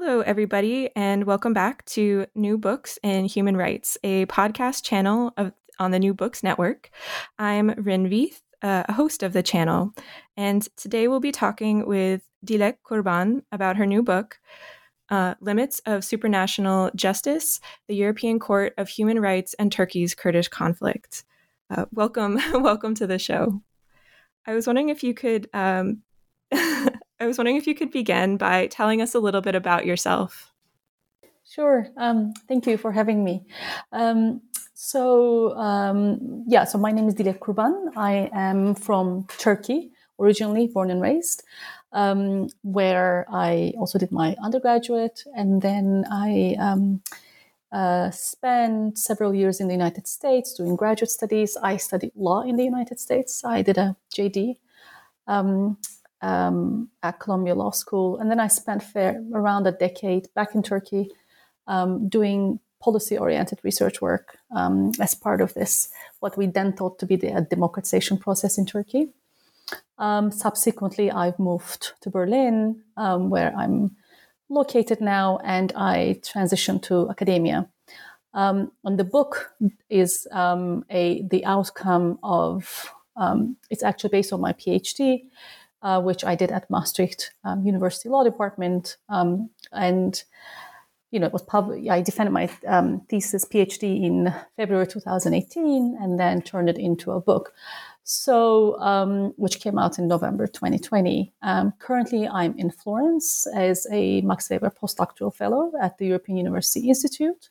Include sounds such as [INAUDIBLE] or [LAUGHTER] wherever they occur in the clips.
Hello, everybody, and welcome back to New Books in Human Rights, a podcast channel of, on the New Books Network. I'm Rin Veith, uh, a host of the channel, and today we'll be talking with Dilek Kurban about her new book, uh, Limits of Supranational Justice The European Court of Human Rights and Turkey's Kurdish Conflict. Uh, welcome, [LAUGHS] welcome to the show. I was wondering if you could um, [LAUGHS] I was wondering if you could begin by telling us a little bit about yourself. Sure. Um, thank you for having me. Um, so, um, yeah, so my name is Dilek Kurban. I am from Turkey, originally born and raised, um, where I also did my undergraduate. And then I um, uh, spent several years in the United States doing graduate studies. I studied law in the United States. I did a JD. Um, um, at Columbia Law School. And then I spent fair, around a decade back in Turkey um, doing policy oriented research work um, as part of this, what we then thought to be the democratization process in Turkey. Um, subsequently, I've moved to Berlin, um, where I'm located now, and I transitioned to academia. Um, and the book is a the outcome of it's actually based on my PhD, uh, which I did at Maastricht um, University Law Department. Um, and, you know, it was public. I defended my um, thesis PhD in February 2018 and then turned it into a book. So, um, which came out in November 2020. Um, currently, I'm in Florence as a Max Weber postdoctoral fellow at the European University Institute.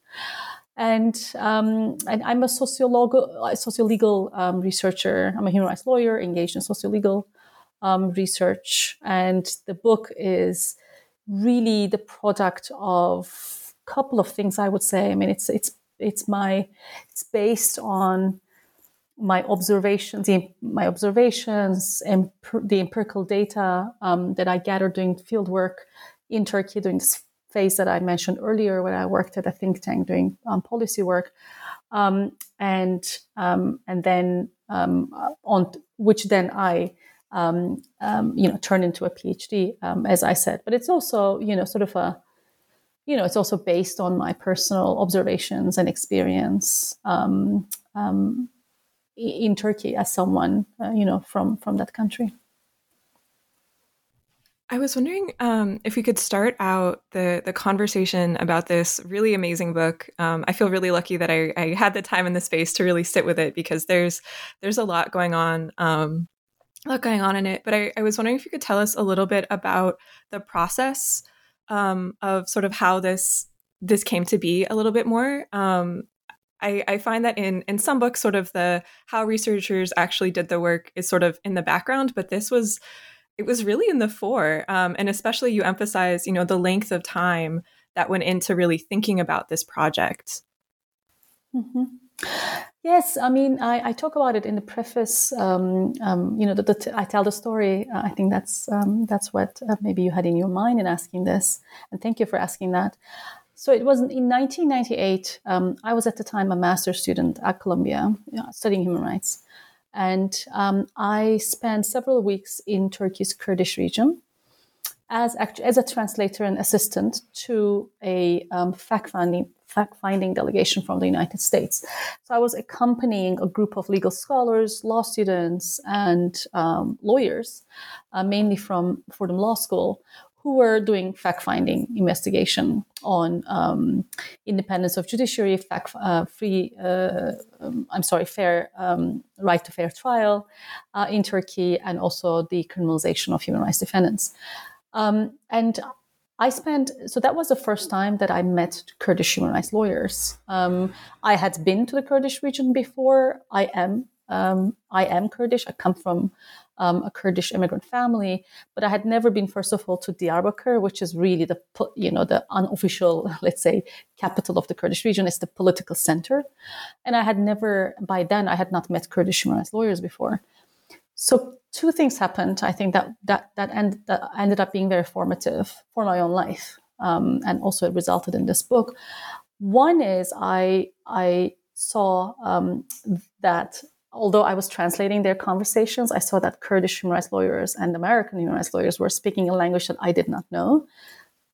And, um, and, I'm a sociological, sociolegal um, researcher. I'm a human rights lawyer engaged in sociolegal um, research. And the book is really the product of a couple of things, I would say. I mean, it's, it's, it's my, it's based on my observations, my observations and the empirical data um, that I gathered doing field work in Turkey during this phase that I mentioned earlier when I worked at a think tank doing um, policy work. Um, and um, and then um, on which then I um, um, you know, turn into a PhD, um, as I said. But it's also, you know, sort of a, you know, it's also based on my personal observations and experience um, um, in Turkey as someone, uh, you know, from from that country. I was wondering um, if we could start out the the conversation about this really amazing book. Um, I feel really lucky that I, I, had the time and the space to really sit with it because there's there's a lot going on um, lot going on in it. But I, I, was wondering if you could tell us a little bit about the process um, of sort of how this this came to be a little bit more. Um, I, I, find that in in some books, sort of the how researchers actually did the work is sort of in the background, but this was it was really in the fore, um, and especially you emphasize you know the length of time that went into really thinking about this project. Mm-hmm. Yes, I mean, I, I, talk about it in the preface. Um, um, you know, the, the I tell the story. Uh, I think that's um, that's what uh, maybe you had in your mind in asking this, and thank you for asking that. So it was in 1998. Um, I was at the time a master's student at Columbia, you know, studying human rights, and um, I spent several weeks in Turkey's Kurdish region as as a translator and assistant to a um, fact finding delegation from the United States. So I was accompanying a group of legal scholars, law students, and um, lawyers, uh, mainly from Fordham Law School, who were doing fact-finding investigation on um, independence of judiciary, fact, uh, free, uh, um, I'm sorry, fair um, right to fair trial uh, in Turkey, and also the criminalization of human rights defendants. Um, and I spent so that was the first time that I met Kurdish human rights lawyers. Um, I had been to the Kurdish region before. I am um, I am Kurdish. I come from um, a Kurdish immigrant family, but I had never been, first of all, to Diyarbakir, which is really the you know the unofficial, [LAUGHS] let's say, capital of the Kurdish region. It's the political center, and I had never by then I had not met Kurdish human rights lawyers before. So two things happened. I think that that that, end, that ended up being very formative for my own life, um, and also it resulted in this book. One is I I saw um, that although I was translating their conversations, I saw that Kurdish human rights lawyers and American human rights lawyers were speaking a language that I did not know,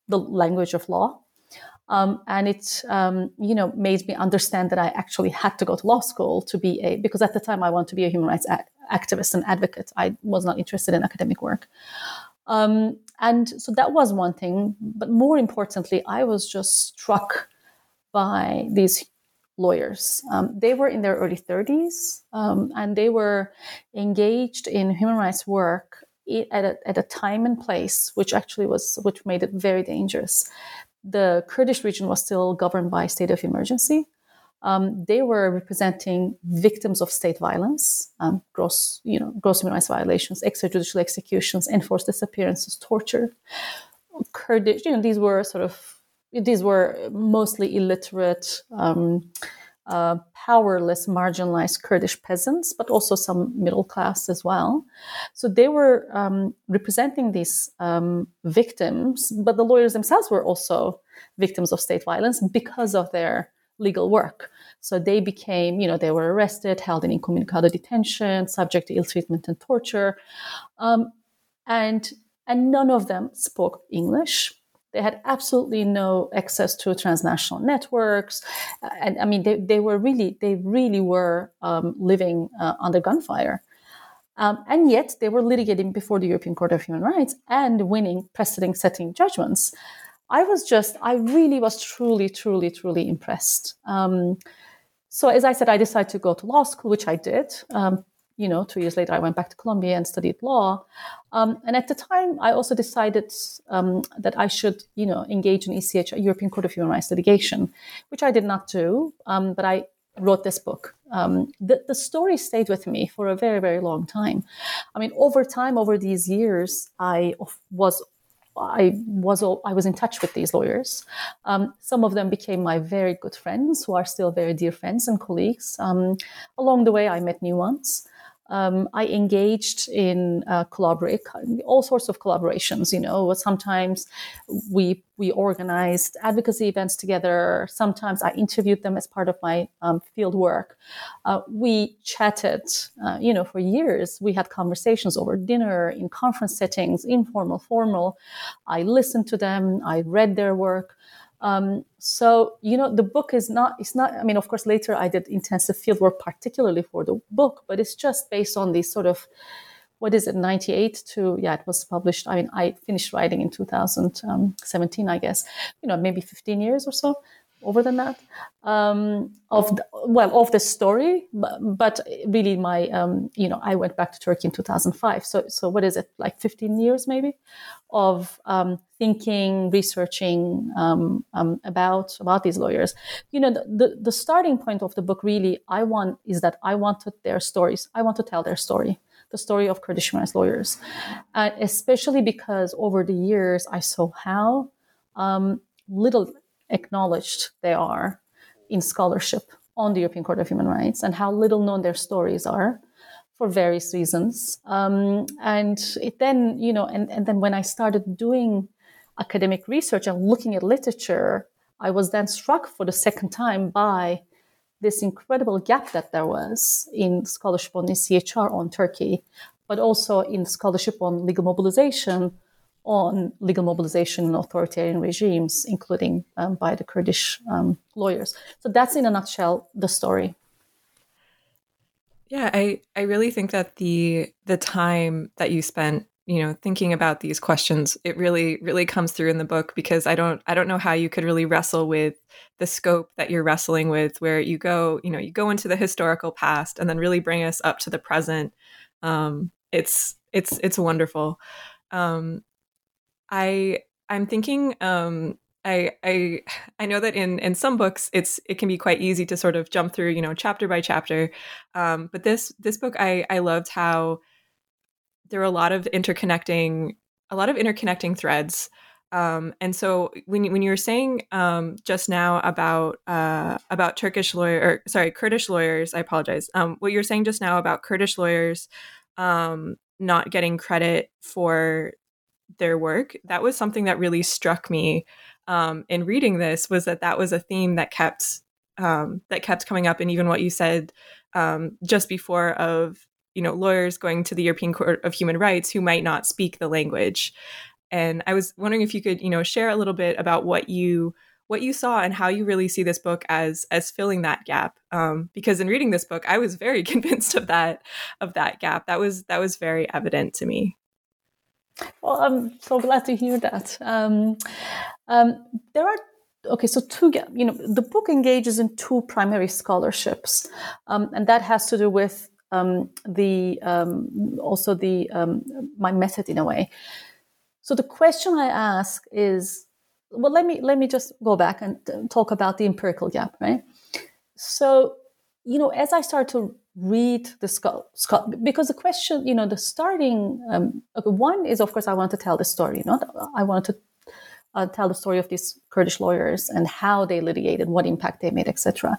the language of law. Um, and it, um, you know, made me understand that I actually had to go to law school to be a, because at the time I wanted to be a human rights a- activist and advocate. I was not interested in academic work. Um, and so that was one thing. But more importantly, I was just struck by these lawyers. Um, they were in their early 30s um, and they were engaged in human rights work at a, at a time and place which actually was which made it very dangerous. The Kurdish region was still governed by state of emergency. Um, they were representing victims of state violence, um, gross, you know, gross human rights violations, extrajudicial executions, enforced disappearances, torture. Kurdish, you know, these were sort of these were mostly illiterate, um, uh, powerless, marginalized Kurdish peasants, but also some middle class as well. So they were um, representing these um, victims, but the lawyers themselves were also victims of state violence because of their legal work. So they became, you know, they were arrested, held in incommunicado detention, subject to ill treatment and torture, um, and and none of them spoke English they had absolutely no access to transnational networks, and I mean, they, they were really they really were um, living uh, under gunfire. Um, and yet they were litigating before the European Court of Human Rights and winning precedent setting judgments. I was just, I really was truly, truly, truly impressed. Um, so, as I said, I decided to go to law school, which I did. Um, you know, two years later, I went back to Columbia and studied law. Um, and at the time, I also decided um, that I should, you know, engage in ECH, European Court of Human Rights litigation, which I did not do. Um, but I wrote this book. Um, the, the story stayed with me for a very, very long time. I mean, over time, over these years, I was I was I was in touch with these lawyers. Um, some of them became my very good friends, who are still very dear friends and colleagues. Um, along the way, I met new ones um, I engaged in uh, collaborate all sorts of collaborations. You know, sometimes we we organized advocacy events together. Sometimes I interviewed them as part of my um, field work. Uh, we chatted, uh, you know, for years. We had conversations over dinner in conference settings, informal, formal. I listened to them. I read their work. Um, so you know, the book is not. It's not. I mean, of course, later I did intensive fieldwork, particularly for the book, but it's just based on these sort of what is it 98 to yeah it was published i mean i finished writing in 2017 i guess you know maybe 15 years or so over than that um, of the, well of the story but, but really my um, you know i went back to turkey in 2005 so so what is it like 15 years maybe of um, thinking researching um, um, about about these lawyers? You know the, the, the starting point of the book really i want is that i wanted their stories. I want to tell their story the story of kurdish rights lawyers. Uh, especially because over the years i saw how um, little acknowledged they are in scholarship on the European Court of Human Rights and how little known their stories are for various reasons. Um, and it then, you know, and, and then when I started doing academic research and looking at literature, I was then struck for the second time by this incredible gap that there was in scholarship on the ECHR on Turkey, but also in scholarship on legal mobilization on legal mobilization in authoritarian regimes, including um, by the Kurdish um, lawyers. So that's in a nutshell the story. Yeah, I, I really think that the the time that you spent you know thinking about these questions it really really comes through in the book because i don't i don't know how you could really wrestle with the scope that you're wrestling with where you go you know you go into the historical past and then really bring us up to the present um, it's it's it's wonderful um, i i'm thinking um, I, I I know that in in some books it's it can be quite easy to sort of jump through you know chapter by chapter, um, but this this book I I loved how there are a lot of interconnecting a lot of interconnecting threads. Um, and so when when you were saying um, just now about uh, about Turkish lawyer or sorry Kurdish lawyers, I apologize. Um, what you were saying just now about Kurdish lawyers um, not getting credit for their work, that was something that really struck me um, in reading this. Was that that was a theme that kept um, that kept coming up, and even what you said just before of you know lawyers going to the European Court of Human Rights who might not speak the language. And I was wondering if you could you know share a little bit about what you what you saw and how you really see this book as as filling that gap um, because in reading this book i was very [LAUGHS] convinced of that of that gap that was that was very evident to me well i'm so glad to hear that um, um, there are okay so two you know the book engages in two primary scholarships um, and that has to do with um, the um, also the um, my method in a way. So the question I ask is, well, let me let me just go back and talk about the empirical gap, right? So, you know, as I start to read the skull, skull because the question, you know, the starting um, one is of course I want to tell the story, you know, I want to uh, tell the story of these Kurdish lawyers and how they litigated, what impact they made, etc.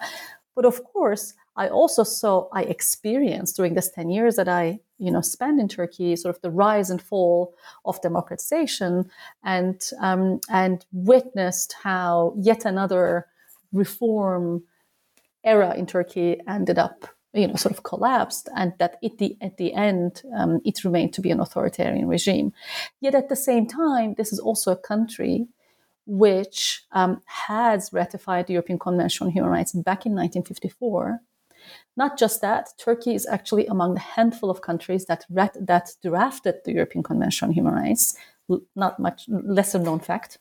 But of course, I also saw, I experienced during this 10 years that I, you know, spent in Turkey, sort of the rise and fall of democratization and, um, and witnessed how yet another reform era in Turkey ended up, you know, sort of collapsed and that at the, at the end, um, it remained to be an authoritarian regime. Yet at the same time, this is also a country which um, has ratified the European Convention on Human Rights back in 1954 not just that, Turkey is actually among the handful of countries that rat- that drafted the European Convention on Human Rights. Not much lesser known fact,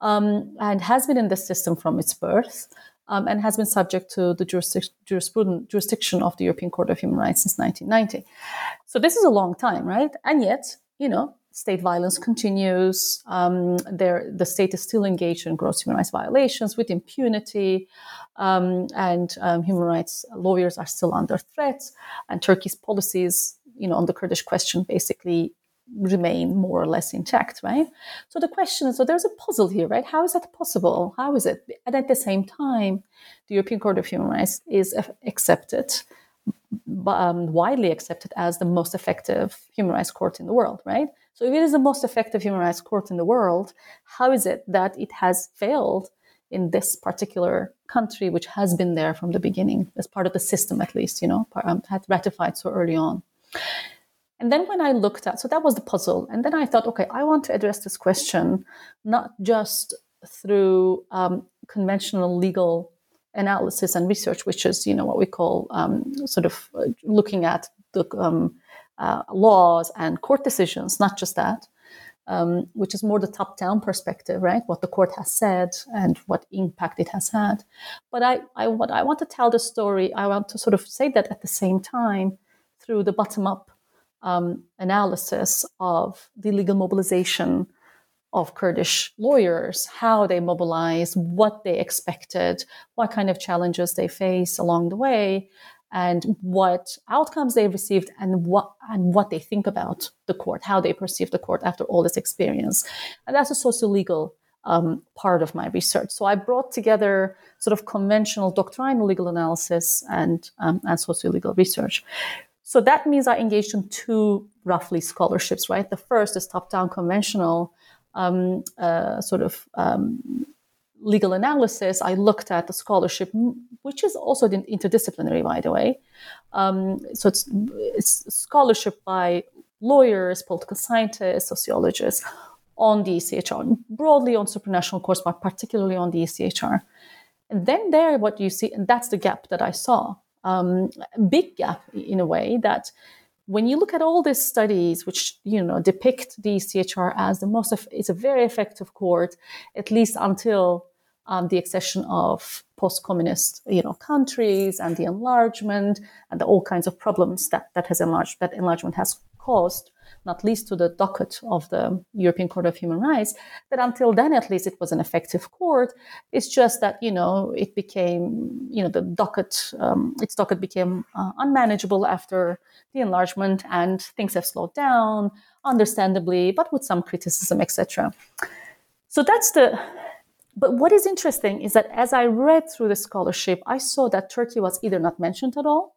um, and has been in this system from its birth. Um, and has been subject to the jurisdic- jurisdiction of the European Court of Human Rights since 1990. So this is a long time, right? And yet, you know, state violence continues. Um, the state is still engaged in gross human rights violations with impunity, um, and um, human rights lawyers are still under threat. And Turkey's policies, you know, on the Kurdish question, basically remain more or less intact, right? So the question is, so there's a puzzle here, right? How is that possible? How is it? And at the same time, the European Court of Human Rights is accepted um, widely accepted as the most effective human rights court in the world, right? So if it is the most effective human rights court in the world, how is it that it has failed in this particular country, which has been there from the beginning, as part of the system at least, you know, um, had ratified so early on? And then when I looked at, so that was the puzzle. And then I thought, okay, I want to address this question not just through um, conventional legal analysis and research, which is, you know, what we call um, sort of uh, looking at the um, uh, laws and court decisions, not just that, um, which is more the top down perspective, right? What the court has said and what impact it has had. But I, I, what I want to tell the story, I want to sort of say that at the same time through the bottom up um, analysis of the legal mobilization of Kurdish lawyers, how they mobilized, what they expected, what kind of challenges they face along the way, and what outcomes they received and what and what they think about the court, how they perceive the court after all this experience. And that's a socio-legal um, part of my research. So I brought together sort of conventional doctrinal legal analysis and um, and socio-legal research. So that means I engaged in two roughly scholarships, right? The first is top-down conventional um, uh, sort of um, legal analysis, I looked at the scholarship, which is also interdisciplinary, by the way. Um, so it's, it's scholarship by lawyers, political scientists, sociologists on the ECHR, broadly on supranational courts, but particularly on the ECHR. And then there, what you see, and that's the gap that I saw, um, big gap in a way that when you look at all these studies, which you know depict the ECHR as the most, it's a very effective court, at least until um, the accession of post-communist, you know, countries and the enlargement and the, all kinds of problems that that has enlarged that enlargement has caused not least to the docket of the European Court of Human Rights, that until then, at least, it was an effective court. It's just that, you know, it became, you know, the docket, um, its docket became uh, unmanageable after the enlargement and things have slowed down, understandably, but with some criticism, etc. So that's the but what is interesting is that as I read through the scholarship, I saw that Turkey was either not mentioned at all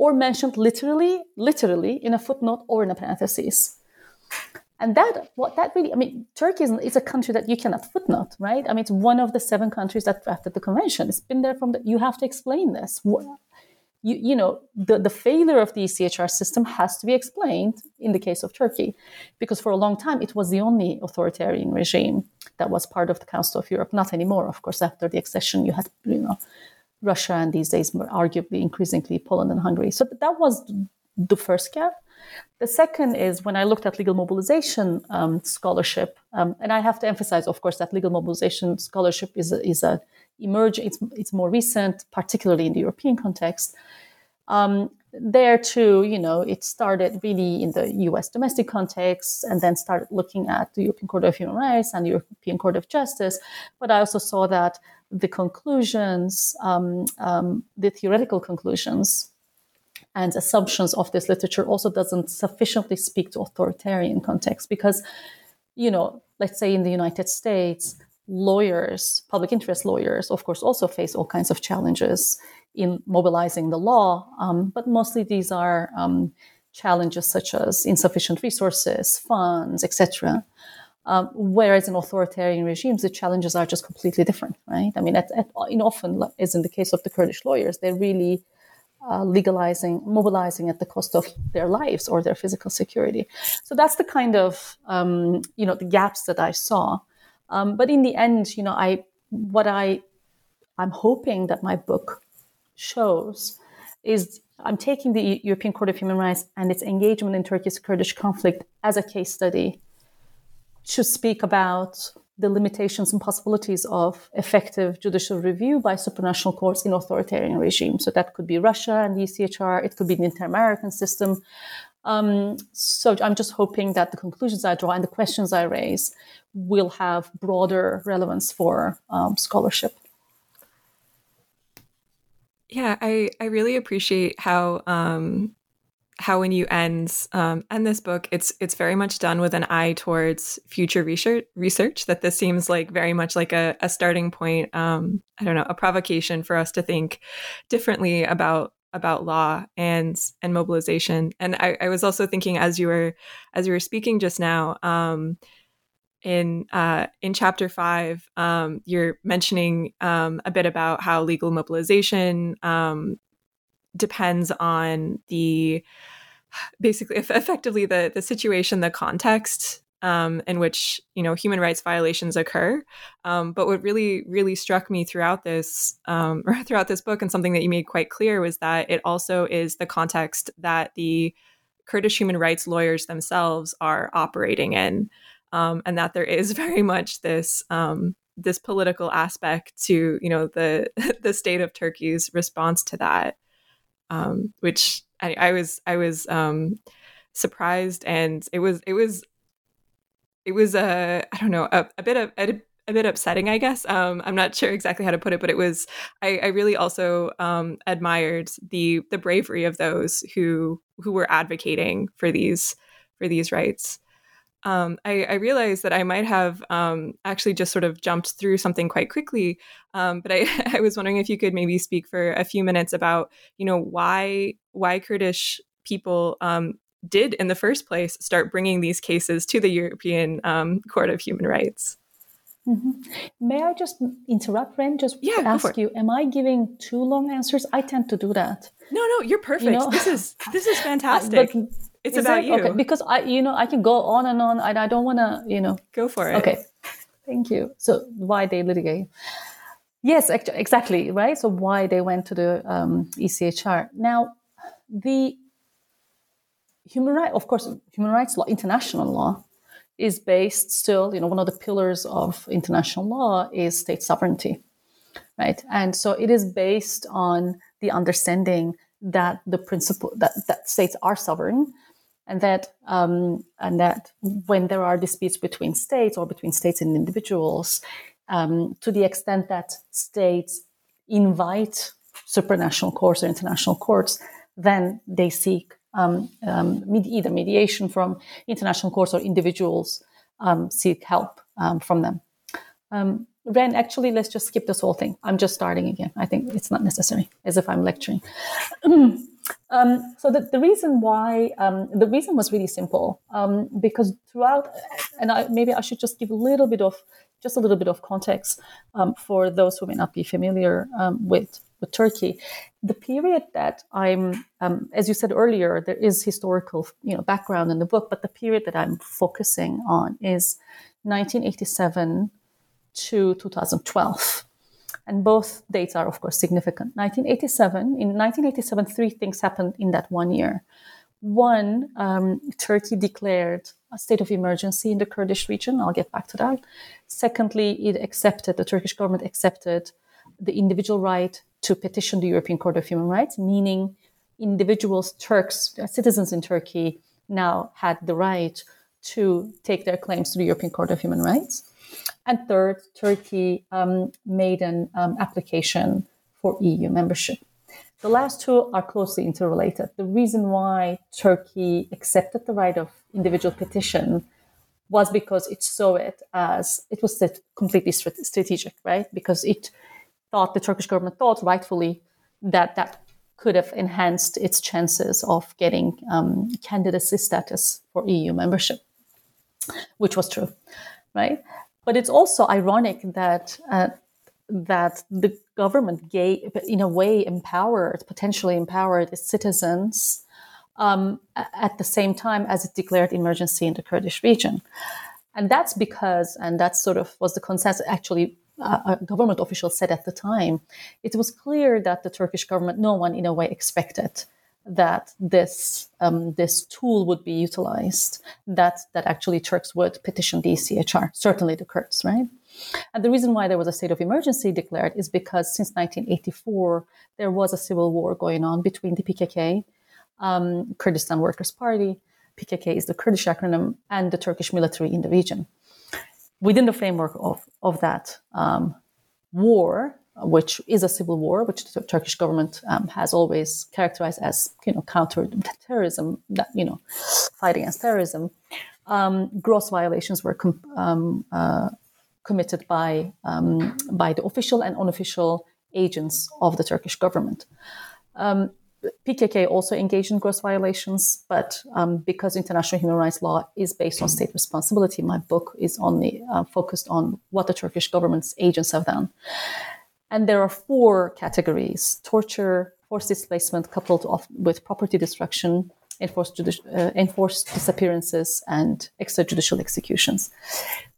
or mentioned literally, literally in a footnote or in a parenthesis. And that, what that really, I mean, Turkey is, a country that you cannot footnote, right? I mean, it's one of the seven countries that drafted the convention. It's been there from the, you have to explain this. You, you know, the, the failure of the ECHR system has to be explained in the case of Turkey, because for a long time it was the only authoritarian regime that was part of the Council of Europe. Not anymore, of course, after the accession, you had, you know, Russia and these days, arguably increasingly Poland and Hungary. So that was the first gap. The second is when I looked at legal mobilization um, scholarship, um, and I have to emphasize, of course, that legal mobilization scholarship is a, is a emerging. It's it's more recent, particularly in the European context. Um, there too, you know, it started really in the U.S. domestic context, and then started looking at the European Court of Human Rights and the European Court of Justice. But I also saw that the conclusions, um, um, the theoretical conclusions and assumptions of this literature also doesn't sufficiently speak to authoritarian context because, you know, let's say in the United States, lawyers, public interest lawyers, of course, also face all kinds of challenges in mobilizing the law, um, but mostly these are um, challenges such as insufficient resources, funds, etc. Um, whereas in authoritarian regimes, the challenges are just completely different, right? I mean, at, at, in often, as in the case of the Kurdish lawyers, they're really uh, legalizing, mobilizing at the cost of their lives or their physical security. So that's the kind of, um, you know, the gaps that I saw. Um, but in the end, you know, I, what I, I'm hoping that my book shows is I'm taking the European Court of Human Rights and its engagement in Turkey's Kurdish conflict as a case study to speak about the limitations and possibilities of effective judicial review by supranational courts in authoritarian regimes. So that could be Russia and the ECHR, it could be the inter-American system. Um, so I'm just hoping that the conclusions I draw and the questions I raise will have broader relevance for um, scholarship. Yeah, I, I really appreciate how um, how when you end um, end this book, it's it's very much done with an eye towards future research. Research that this seems like very much like a, a starting point. Um, I don't know, a provocation for us to think differently about about law and and mobilization. And I, I was also thinking as you were as you were speaking just now. Um, in uh, in chapter five, um, you're mentioning um, a bit about how legal mobilization um, depends on the basically effectively the the situation, the context um, in which you know human rights violations occur. Um, but what really really struck me throughout this um, or [LAUGHS] throughout this book, and something that you made quite clear, was that it also is the context that the Kurdish human rights lawyers themselves are operating in, um, and that there is [LAUGHS] very much this um, this political aspect to you know the [LAUGHS] the state of Turkey's response to that um, which I, I, was I was um, surprised, and it was it was it was a I don't know a, a bit of a, a, bit upsetting, I guess. Um, I'm not sure exactly how to put it, but it was I, I really also um, admired the the bravery of those who who were advocating for these for these rights um, I, I, realized that I might have um, actually just sort of jumped through something quite quickly. Um, but I, [LAUGHS] I, was wondering if you could maybe speak for a few minutes about, you know, why why Kurdish people um, did in the first place start bringing these cases to the European um, Court of Human Rights. Mm-hmm. May I just interrupt, Ren? Just yeah, ask you: Am I giving too long answers? I tend to do that. No, no, you're perfect. You know? This is this is [LAUGHS] fantastic. but, it's Is about you. Okay, because I, you know, I can go on and on, and I don't want to, you know. Go for it. Okay, thank you. So why they litigate? Yes, exactly, right. So why they went to the um, ECHR? Now, the human right, of course, human rights law, international law, is based still. You know, one of the pillars of international law is state sovereignty, right? And so it is based on the understanding that the principle that, that states are sovereign and that um, and that when there are disputes between states or between states and individuals, um, to the extent that states invite supranational courts or international courts, then they seek um, um either mediation from international courts or individuals um, seek help um, from them. Ren, actually, let's just skip this whole thing. I'm just starting again. I think it's not necessary, as if I'm lecturing. [CLEARS THROAT] Um, so the, the reason why um, the reason was really simple um, because throughout and I, maybe I should just give a little bit of just a little bit of context um, for those who may not be familiar um, with with Turkey. The period that I'm, um, as you said earlier, there is historical you know background in the book, but the period that I'm focusing on is 1987 to 2012 and both dates are, of course, significant. 1987, in 1987, three things happened in that one year. One, um, Turkey declared a state of emergency in the Kurdish region. I'll get back to that. Secondly, it accepted, the Turkish government accepted the individual right to petition the European Court of Human Rights, meaning individuals, Turks, citizens in Turkey now had the right to take their claims to the European Court of Human Rights. And third, Turkey um, made an um, application for EU membership. The last two are closely interrelated. The reason why Turkey accepted the right of individual petition was because it saw it as it was completely strategic, right? Because it thought the Turkish government thought rightfully that that could have enhanced its chances of getting um, candidacy status for EU membership, which was true, right? But it's also ironic that uh, that the government gave, in a way, empowered, potentially empowered its citizens um, at the same time as it declared emergency in the Kurdish region. And that's because, and that sort of was the consensus actually uh, a government official said at the time, it was clear that the Turkish government, no one in a way expected that this um, this tool would be utilized, that that actually Turks would petition the ECHR, certainly the Kurds, right? And the reason why there was a state of emergency declared is because since 1984 there was a civil war going on between the PKK, um, Kurdistan Workers' Party, PKK is the Kurdish acronym, and the Turkish military in the region. Within the framework of of that um, war, which is a civil war, which the Turkish government um, has always characterized as, you know, counter terrorism, that, you know, fight against terrorism. Um, gross violations were com- um, uh, committed by um, by the official and unofficial agents of the Turkish government. Um, PKK also engaged in gross violations, but um, because international human rights law is based on state responsibility, my book is only uh, focused on what the Turkish government's agents have done. And there are four categories torture, forced displacement coupled with property destruction, enforced, judici- uh, enforced disappearances, and extrajudicial executions.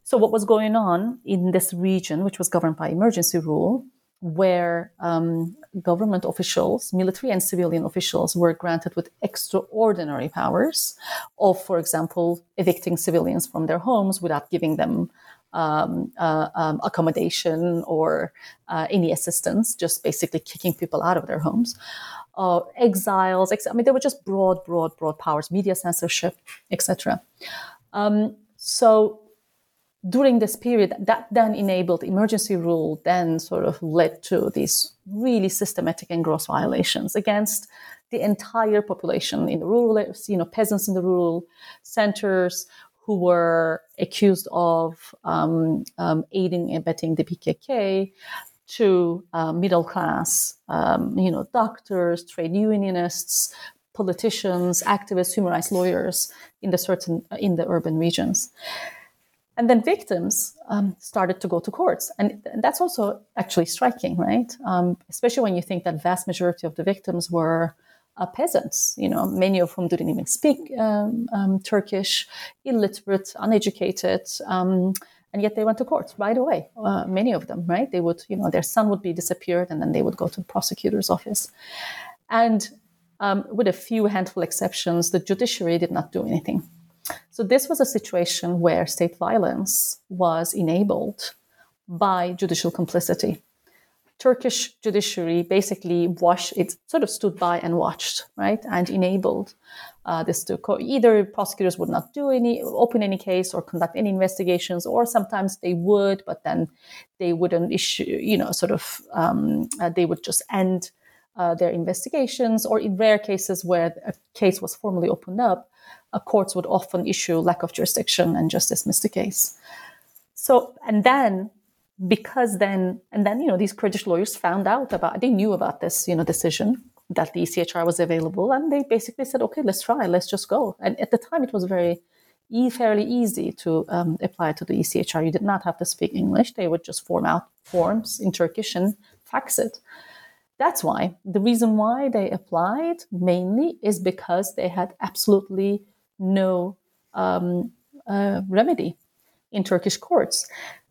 So, what was going on in this region, which was governed by emergency rule, where um, government officials, military and civilian officials, were granted with extraordinary powers of, for example, evicting civilians from their homes without giving them um, uh, um, accommodation or uh, any assistance, just basically kicking people out of their homes. Uh, exiles, ex- I mean, there were just broad, broad, broad powers, media censorship, etc. Um, so during this period, that then enabled emergency rule, then sort of led to these really systematic and gross violations against the entire population in the rural, you know, peasants in the rural centers, who were accused of um, um, aiding and abetting the PKK to uh, middle class, um, you know, doctors, trade unionists, politicians, activists, human rights lawyers in the certain in the urban regions. And then victims um, started to go to courts, and, and, that's also actually striking, right? Um, especially when you think that vast majority of the victims were uh, peasants, you know, many of whom didn't even speak um, um, Turkish, illiterate, uneducated, um, and yet they went to court right away. Uh, many of them, right? They would, you know, their son would be disappeared, and then they would go to the prosecutor's office. And um, with a few handful exceptions, the judiciary did not do anything. So this was a situation where state violence was enabled by judicial complicity. Turkish judiciary basically watched, it sort of stood by and watched, right, and enabled uh, this to co- either prosecutors would not do any, open any case or conduct any investigations, or sometimes they would, but then they wouldn't issue, you know, sort of, um, uh, they would just end uh, their investigations, or in rare cases where a case was formally opened up, uh, courts would often issue lack of jurisdiction and just dismiss the case. So, and then because then, and then, you know, these Kurdish lawyers found out about, they knew about this, you know, decision that the ECHR was available, and they basically said, okay, let's try, let's just go. And at the time, it was very fairly easy to um, apply to the ECHR. You did not have to speak English. They would just form out forms in Turkish and fax it. That's why the reason why they applied mainly is because they had absolutely no um, uh, remedy in Turkish courts.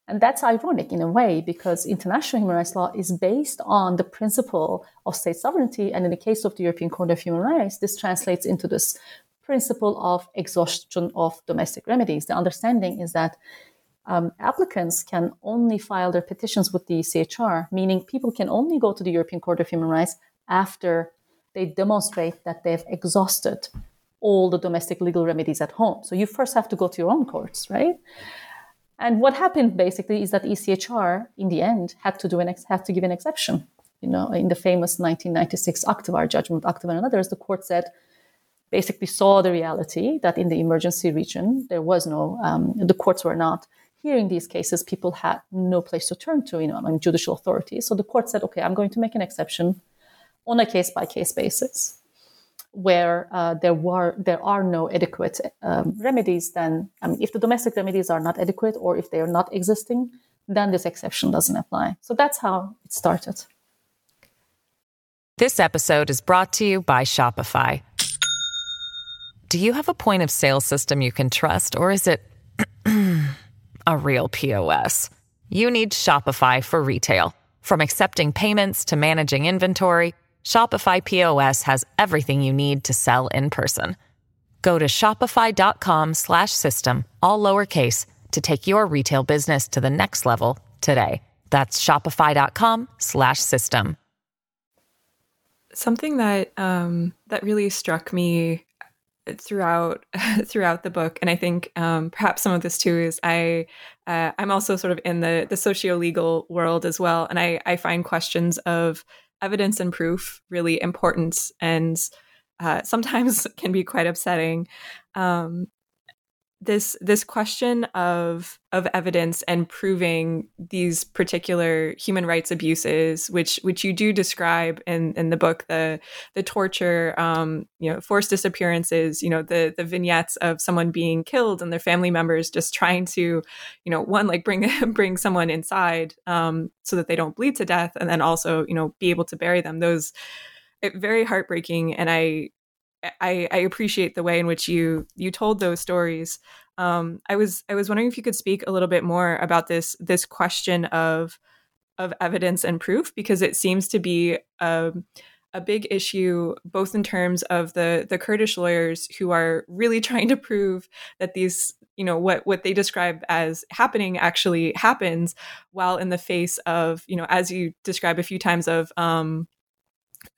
And that's ironic in a way because international human rights law is based on the principle of state sovereignty. And in the case of the European Court of Human Rights, this translates into this principle of exhaustion of domestic remedies. The understanding is that um, applicants can only file their petitions with the ECHR, meaning people can only go to the European Court of Human Rights after they demonstrate that they've exhausted all the domestic legal remedies at home. So you first have to go to your own courts, right? And what happened basically is that ECHR, in the end, had to do an ex- had to give an exception. You know, in the famous 1996 Akdivar judgment, Akdivar and others, the court said basically saw the reality that in the emergency region there was no, um, the courts were not hearing these cases. People had no place to turn to, you know, among judicial authorities. So the court said, okay, I'm going to make an exception on a case by case basis where uh, there were there are no adequate um, remedies, then I mean, if the domestic remedies are not adequate or if they are not existing, then this exception doesn't apply. So that's how it started. This episode is brought to you by Shopify. Do you have a point of sale system you can trust, or is it [CLEARS THROAT] a real POS? You need Shopify for retail, from accepting payments to managing inventory. Shopify POS has everything you need to sell in person. Go to shopify.com slash system, all lowercase, to take your retail business to the next level today. That's shopify.com slash system. Something that um, that really struck me throughout [LAUGHS] throughout the book, and I think um, perhaps some of this too is I uh, I'm also sort of in the the socio legal world as well, and I I find questions of evidence and proof really important and uh, sometimes [LAUGHS] can be quite upsetting. Um, this this question of of evidence and proving these particular human rights abuses, which which you do describe in in the book, the the torture, um, you know, forced disappearances, you know, the the vignettes of someone being killed and their family members just trying to, you know, one like bring [LAUGHS] bring someone inside um, so that they don't bleed to death, and then also you know be able to bury them. Those very heartbreaking, and I I, I, appreciate the way in which you you told those stories. Um, I was I was wondering if you could speak a little bit more about this this question of of evidence and proof because it seems to be a, a big issue both in terms of the the Kurdish lawyers who are really [LAUGHS] trying to prove that these you know what what they describe as happening actually happens while in the face of you know as you describe a few times of um,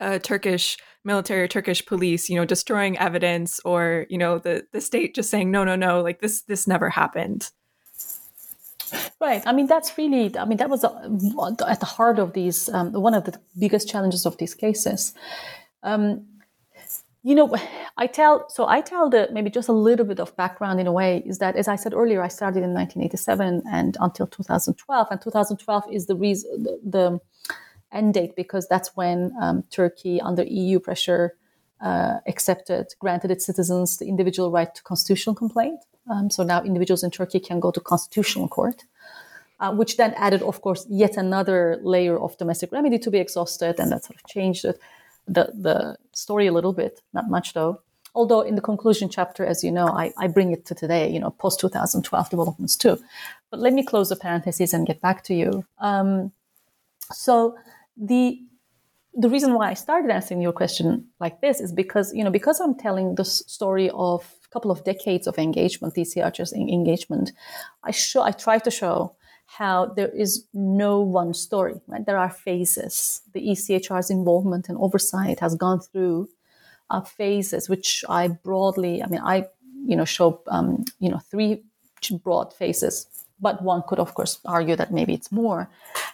uh, Turkish military Turkish police, you know, destroying evidence or, you know, the, the state just saying, no, no, no, like this, this never happened. Right. I mean, that's really, I mean, that was uh, at the heart of these, um, one of the biggest challenges of these cases. Um, you know, I tell, so I tell the maybe just a little bit of background in a way is that, as I said earlier, I started in 1987 and until 2012. And 2012 is the reason, the, the end date because that's when um, Turkey, under EU pressure, uh, accepted, granted its citizens the individual right to constitutional complaint. Um, so now individuals in Turkey can go to constitutional court, uh, which then added, of course, yet another layer of domestic remedy to be exhausted, and that sort of changed it, the the story a little bit, not much though. Although in the conclusion chapter, as you know, I, I bring it to today, you know, post 2012 developments too. But let me close the parentheses and get back to you. Um, so the the reason why I started answering your question like this is because you know because I'm telling the story of a couple of decades of engagement, ECHR's engagement, I show I try to show how there is no one story. Right, there are phases. The ECHR's involvement and oversight has gone through uh, phases, which I broadly, I mean, I you know show um, you know three broad phases but one could of course argue that maybe it's more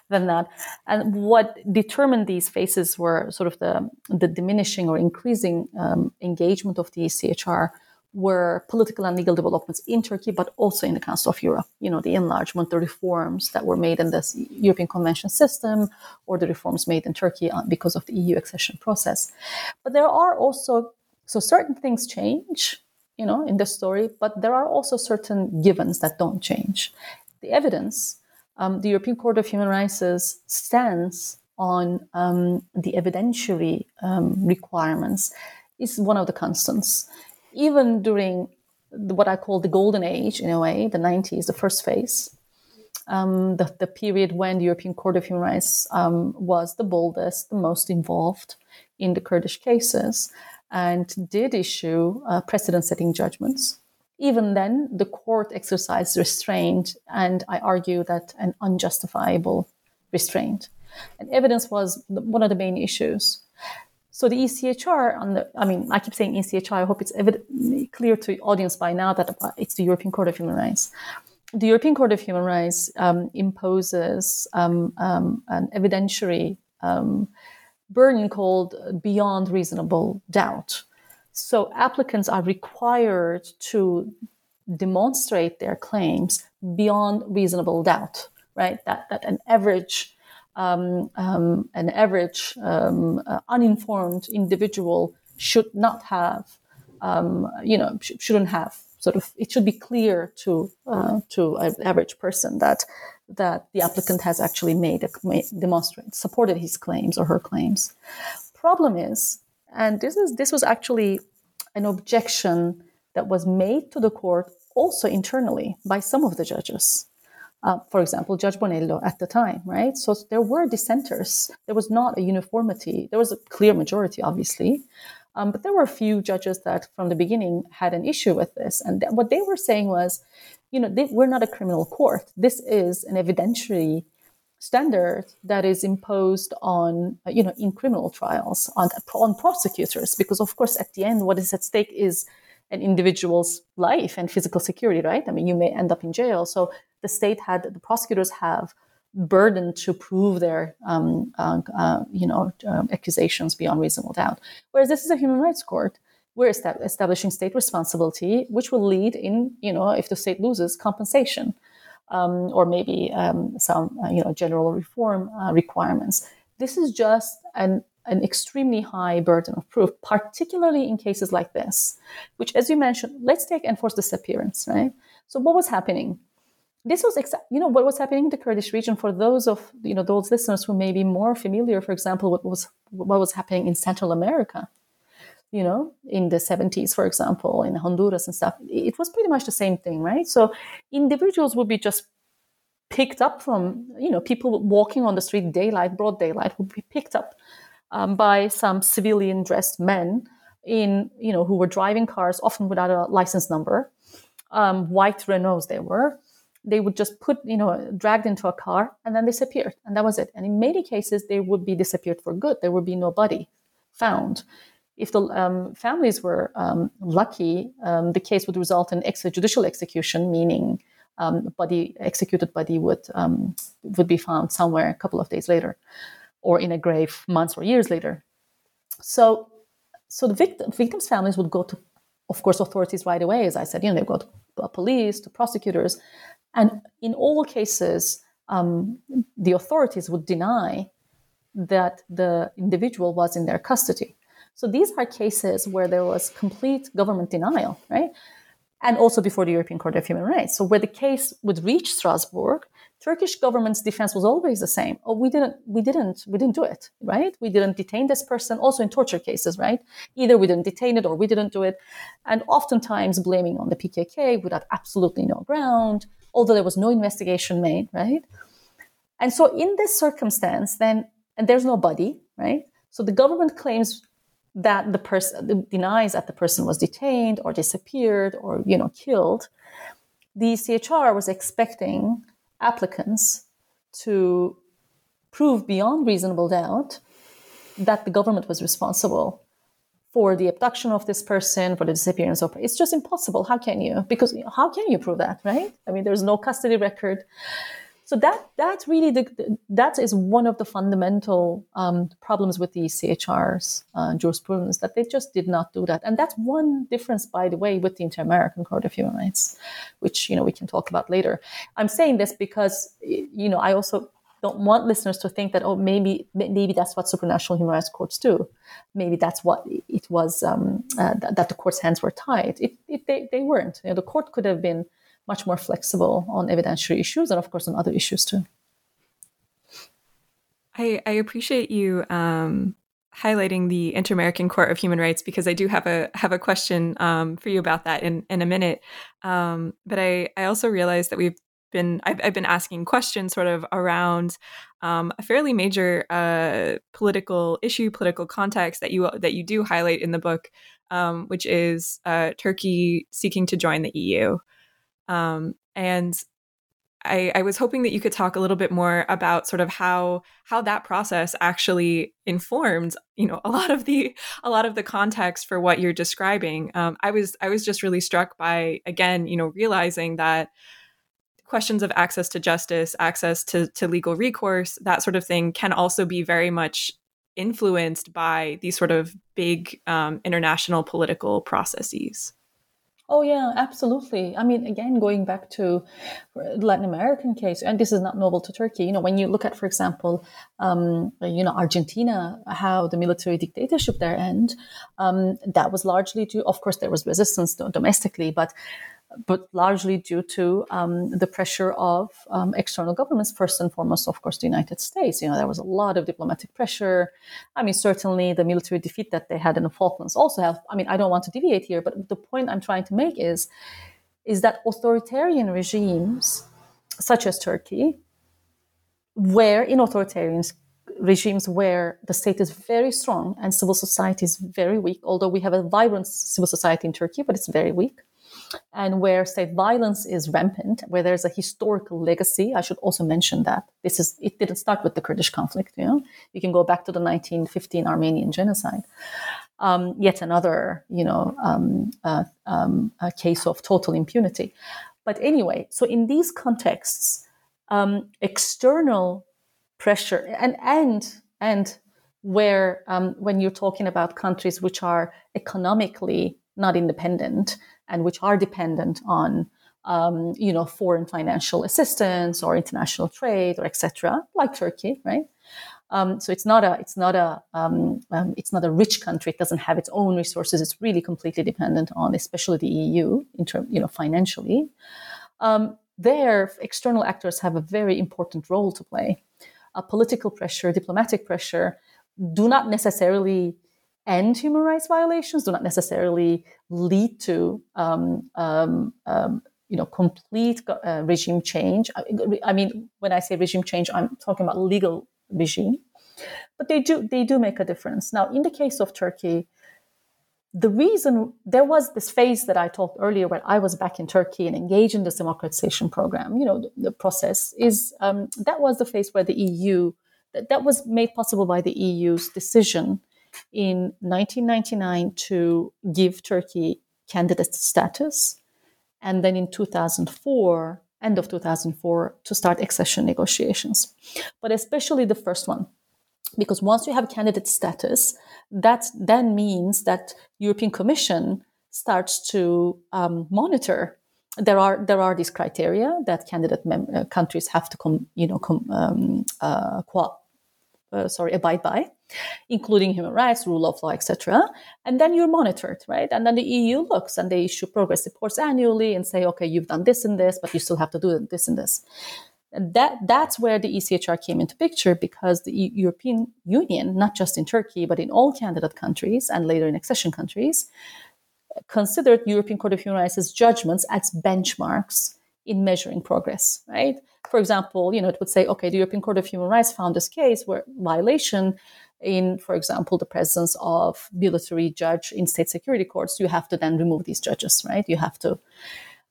than that and what determined these phases were sort of the, the diminishing or increasing um, engagement of the ECHR were political and legal developments in Turkey, but also in the Council of Europe. You know, the enlargement, the reforms that were made in this European Convention system, or the reforms made in Turkey uh, because of the EU accession process. But there are also so certain things change, you know, in the story, but there are also certain givens that don't change. The evidence, um, the European Court of Human Rights stands on um, the evidentiary um, requirements is one of the constants. Even during the, what I call the golden age, in a way, the 90s, the first phase, um, the, the, period when the European Court of Human Rights um, was the boldest, the most involved in the Kurdish cases, and did issue uh, precedent setting judgments. Even then, the court exercised restraint, and I argue that an unjustifiable restraint. And evidence was one of the main issues. So the ECHR, on the, I mean, I keep saying ECHR. I hope it's evident, clear to the audience by now that it's the European Court of Human Rights. The European Court of Human Rights um, imposes um, um, an evidentiary um, burden called beyond reasonable doubt. So applicants are required to demonstrate their claims beyond reasonable doubt, right? That, that an average, um, um, an average um, uh, uninformed individual should not have, um, you know, sh- shouldn't have sort of. It should be clear to uh, to an average person that that the applicant has actually made, a, made demonstrate supported his claims or her claims. Problem is, and this is this was actually an objection that was made to the court also internally by some of the judges. Uh, for example, Judge Bonello at the time, right? So there were dissenters. There was not a uniformity. There was a clear majority, obviously, um, but there were a few judges that from the beginning had an issue with this. And th- what they were saying was, you know, we're not a criminal court. This is an evidentiary standard that is imposed on, uh, you know, in criminal trials on, on prosecutors. Because, of course, at the end, what is at stake is an individual's life and physical security, right? I mean, you may end up in jail. So the state had, the prosecutors have burden to prove their, um, uh, uh, you know, um, accusations beyond reasonable doubt. Whereas this is a human rights court. We're establishing state responsibility, which will lead in, you know, if the state loses, compensation, um, or maybe um, some, uh, you know, general reform uh, requirements. This is just an an extremely high burden of proof, particularly in cases like this, which, as you mentioned, let's take enforced disappearance, right? So, what was happening? this was exa- you know what was happening in the kurdish region for those of you know those listeners who may be more familiar for example what was what was happening in central america you know in the 70s for example in honduras and stuff it was pretty much the same thing right so individuals would be just picked up from you know people walking on the street daylight broad daylight would be picked up um, by some civilian dressed men in you know who were driving cars often without a license number um, white renaults they were they would just put, you know, dragged into a car and then disappeared. And that was it. And in many cases, they would be disappeared for good. There would be nobody found. If the um, families were um, lucky, um, the case would result in extrajudicial execution, meaning um, body executed body would um, would be found somewhere a couple of days later, or in a grave months or years later. So, so the victim, victims' families would go to, of course, authorities right away. As I said, you know, they go to police, to prosecutors, and in all cases, um, the authorities would deny that the individual was in their custody. So these are cases where there was complete government denial, right? And also before the European Court of Human Rights. So where the case would reach Strasbourg, Turkish government's defense was always the same. Oh, we didn't, we didn't, we didn't do it, right? We didn't detain this person. Also in torture cases, right? Either we didn't detain it or we didn't do it, and oftentimes blaming on the PKK without absolutely no ground although there was no investigation made, right? And so in this circumstance, then, and there's no body, right? So the government claims that the person denies that the person was detained or disappeared or you know killed. The ECHR was expecting applicants to prove beyond reasonable doubt that the government was responsible for the abduction of this person, for the disappearance of it's just impossible. How can you? Because how can you prove that, right? I mean, there's no custody record. So that that's really the that is one of the fundamental um, problems with the ECHR's uh, jurisprudence that they just did not do that, and that's one difference, by the way, with the Inter-American Court of Human Rights, which you know we can talk about later. I'm saying this because you know I also don't want listeners to think that oh maybe maybe that's what supranational human rights courts do. Maybe that's what it was um, uh, that, that, the court's hands were tied. It, it, they, they weren't you know, the court could have been much more flexible on evidentiary issues and of course on other issues too i, I appreciate you um, highlighting the Inter-American Court of Human Rights because I do have a have a question um, for you about that in in a minute. Um, but I I also realized that we've been I've, I've been asking questions sort of around um, a fairly major uh, political issue, political context that you that you do highlight in the book, um, which is uh, Turkey seeking to join the EU, um, and I, I, was hoping that you could talk a little bit more about sort of how how that process actually informed you know [LAUGHS] a lot of the a lot of the context for what you're describing. Um, I was I was just really struck by again you know realizing that questions of access to justice, access to, to legal recourse, that sort of thing can also be very much influenced by these sort of big um, international political processes. Oh yeah, absolutely. I mean, again, going back to Latin American case, and this is not novel to Turkey. You know, when you look at, for example, um, you know, Argentina, how the military dictatorship there end, um, that was largely due. Of course, there was resistance domestically, but but largely due to um, the pressure of um, external governments, first and foremost, of course, the United States. You know, there was a lot of diplomatic pressure. I mean, certainly the military defeat that they had in the Falklands also have. I mean, I don't want to deviate here, but the point I'm trying to make is, is that authoritarian regimes, such as Turkey, where in authoritarian regimes where the state is very strong and civil society is very weak, although we have a vibrant civil society in Turkey, but it's very weak and where state violence is rampant, where there's a historical legacy. I should also mention that this is it didn't start with the Kurdish conflict. You know, you can go back to the 1915 Armenian genocide. Um, yet another, you know, um, uh, um, a case of total impunity. But anyway, so in these contexts, um, external pressure and and and where um, when you're talking about countries which are economically not independent and which are dependent on um, you know foreign financial assistance or international trade or etc like turkey right um, so it's not a it's not a um, um, it's not a rich country. It doesn't have its own resources. It's really completely dependent on, especially the EU, in term you know financially. Um, there, external actors have a very important role to play. Political pressure, diplomatic pressure, do not necessarily end human rights violations do not necessarily lead to um, um, um, you know complete uh, regime change. I, I, mean, when I say regime change, I'm talking about legal regime, but they do they do make a difference. Now, in the case of Turkey, the reason there was this phase that I talked earlier where I was back in Turkey and engaged in this democratization program, you know, the, the process is um, that was the phase where the EU that, that was made possible by the EU's decision in 1999 to give Turkey candidate status, and then in 2004, end of 2004, to start accession negotiations. But especially the first one, because once you have candidate status, that then means that European Commission starts to um, monitor. There are there are these criteria that candidate mem- countries have to come, you know, com- um, uh, qual- uh, sorry, abide by, including human rights, rule of law, etc. And then you're monitored, right? And then the EU looks and they issue progress reports annually and say, okay, you've done this and this, but you still have to do this and this. And that that's where the ECHR came into picture because the European Union, not just in Turkey but in all candidate countries and later in accession countries, considered European Court of Human Rights' judgments as benchmarks in measuring progress, right? For example, you know, it would say, okay, the European Court of Human Rights found this case where violation in, for example, the presence of military judge in state security courts, you have to then remove these judges, right? You have to,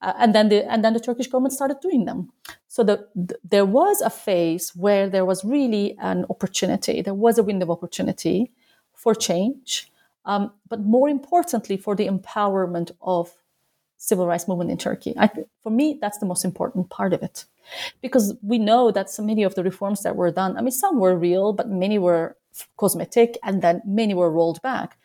uh, and then the and then the Turkish government started doing them. So the, the, there was a phase where there was really an opportunity. There was a window of opportunity for change, um, but more importantly, for the empowerment of civil rights movement in Turkey. I, for me, that's the most important part of it, because we know that so many of the reforms that were done. I mean, some were real, but many were cosmetic, and then many were rolled back.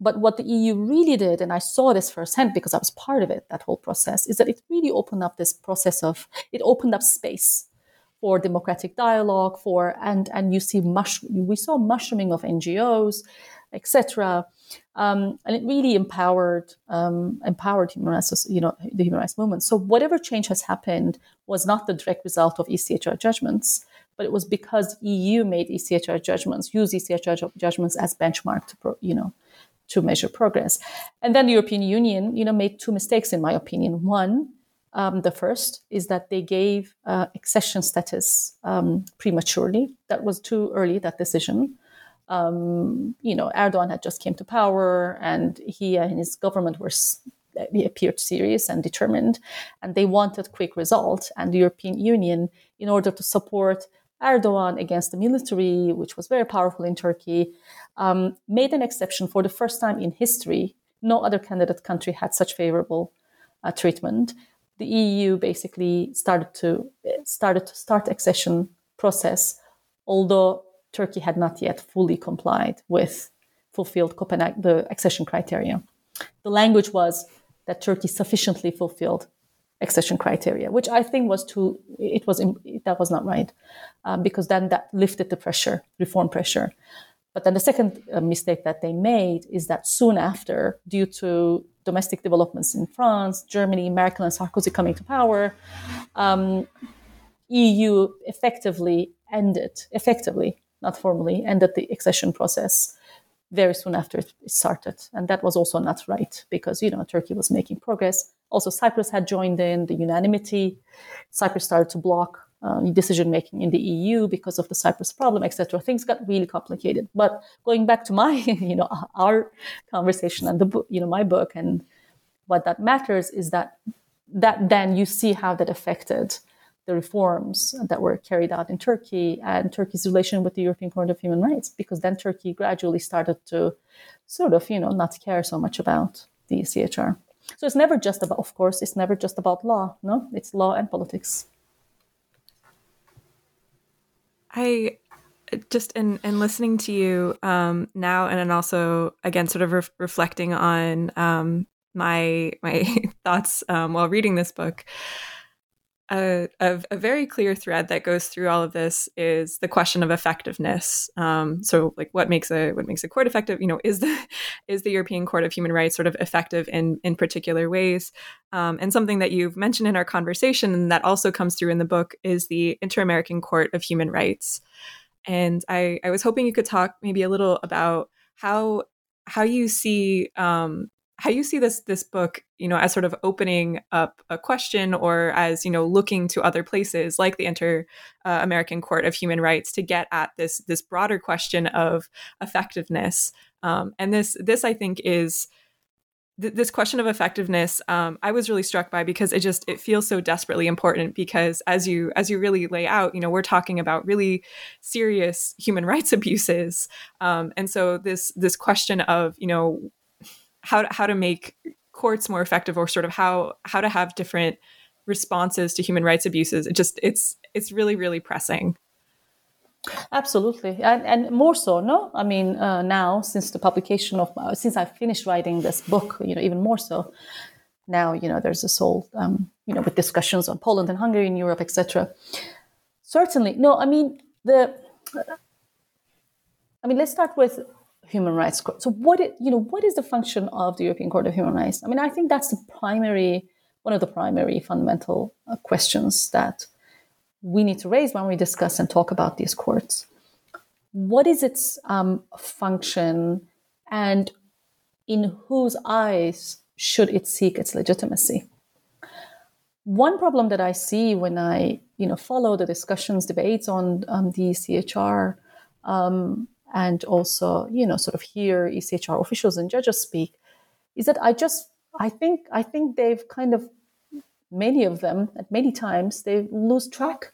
But what the EU really did, and I saw this firsthand because I was part of it, that whole process, is that it really opened up this process of it opened up space for democratic dialogue, for and and you see mush we saw mushrooming of NGOs, etc. Um, and it really empowered um, empowered human rights, you know, the human rights movement. So whatever change has happened was not the direct result of ECHR judgments, but it was because EU made ECHR judgments, use ECHR judgments as benchmark to, you know, to measure progress. And then the European Union, you know, made two mistakes in my opinion. One, um, the first is that they gave uh, accession status um, prematurely. That was too early. That decision. Um, you know, Erdogan had just came to power, and he and his government were he appeared serious and determined, and they wanted quick result. And the European Union, in order to support Erdogan against the military, which was very powerful in Turkey, um, made an exception for the first time in history. No other candidate country had such favorable uh, treatment. The EU basically started to started to start accession process, although Turkey had not yet fully complied with fulfilled Copenhagen the accession criteria. The language was that Turkey sufficiently fulfilled accession criteria, which I think was too, it was, that was not right, um, because then that lifted the pressure, reform pressure. But then the second uh, mistake that they made is that soon after, due to domestic developments in France, Germany, Merkel and Sarkozy coming to power, um, EU effectively ended, effectively, not formally, ended the accession process very soon after it started. And that was also not right because, you know, Turkey was making progress. Also, Cyprus had joined in the unanimity. Cyprus started to block uh, decision making in the EU because of the Cyprus problem, etc. Things got really complicated. But going back to my, [LAUGHS] you know, our conversation and the book, you know, my book and what that matters is that that then you see how that affected the reforms that were carried out in Turkey and Turkey's relation with the European Court of Human Rights, because then Turkey gradually started to sort of, you know, not care so much about the ECHR. So it's never just about, of course, it's never just about law. No, it's law and politics. I just in in listening to you um, now, and then also again, sort of re- reflecting on um, my my [LAUGHS] thoughts um, while reading this book a, a, very clear thread that goes through all of this is the question of effectiveness. Um, so, like, what makes a what makes a court effective? You know, is the [LAUGHS] is the European Court of Human Rights sort of effective in in particular ways? Um, and something that you've mentioned in our conversation, and that also comes through in the book, is the Inter American Court of Human Rights. And I, I was hoping you could talk maybe a little about how how you see um, how you see this this book you know as sort of opening up a question or as you know looking to other places like the inter uh, american court of human rights to get at this this broader question of effectiveness. Um, and this this i think is th- this question of effectiveness um, i was really struck by because it just it feels so desperately important because as you as you really lay out you know we're talking about really serious human rights [LAUGHS] abuses. Um, and so this this question of you know how to, how to make courts more effective or sort of how how to have different responses to human rights abuses. It just it's it's really really pressing. Absolutely. And, and more so no? I mean uh, now since the publication of uh, since i finished writing this book you know even more so now you know there's this whole um, you know with discussions on poland and hungary in europe etc certainly. No i mean the i mean let's start with human rights court. So what it, you know what is the function of the European Court of Human Rights? I mean, I think that's the primary one of the primary fundamental uh, questions that we need to raise when we discuss and talk about these courts. What is its um, function, and in whose eyes should it seek its legitimacy? One problem that I see when I, you know, follow the discussions, debates on um, the ECHR um, and also, you know, sort of hear ECHR officials and judges speak, is that I just I think I think they've kind of many of them at many times they lose track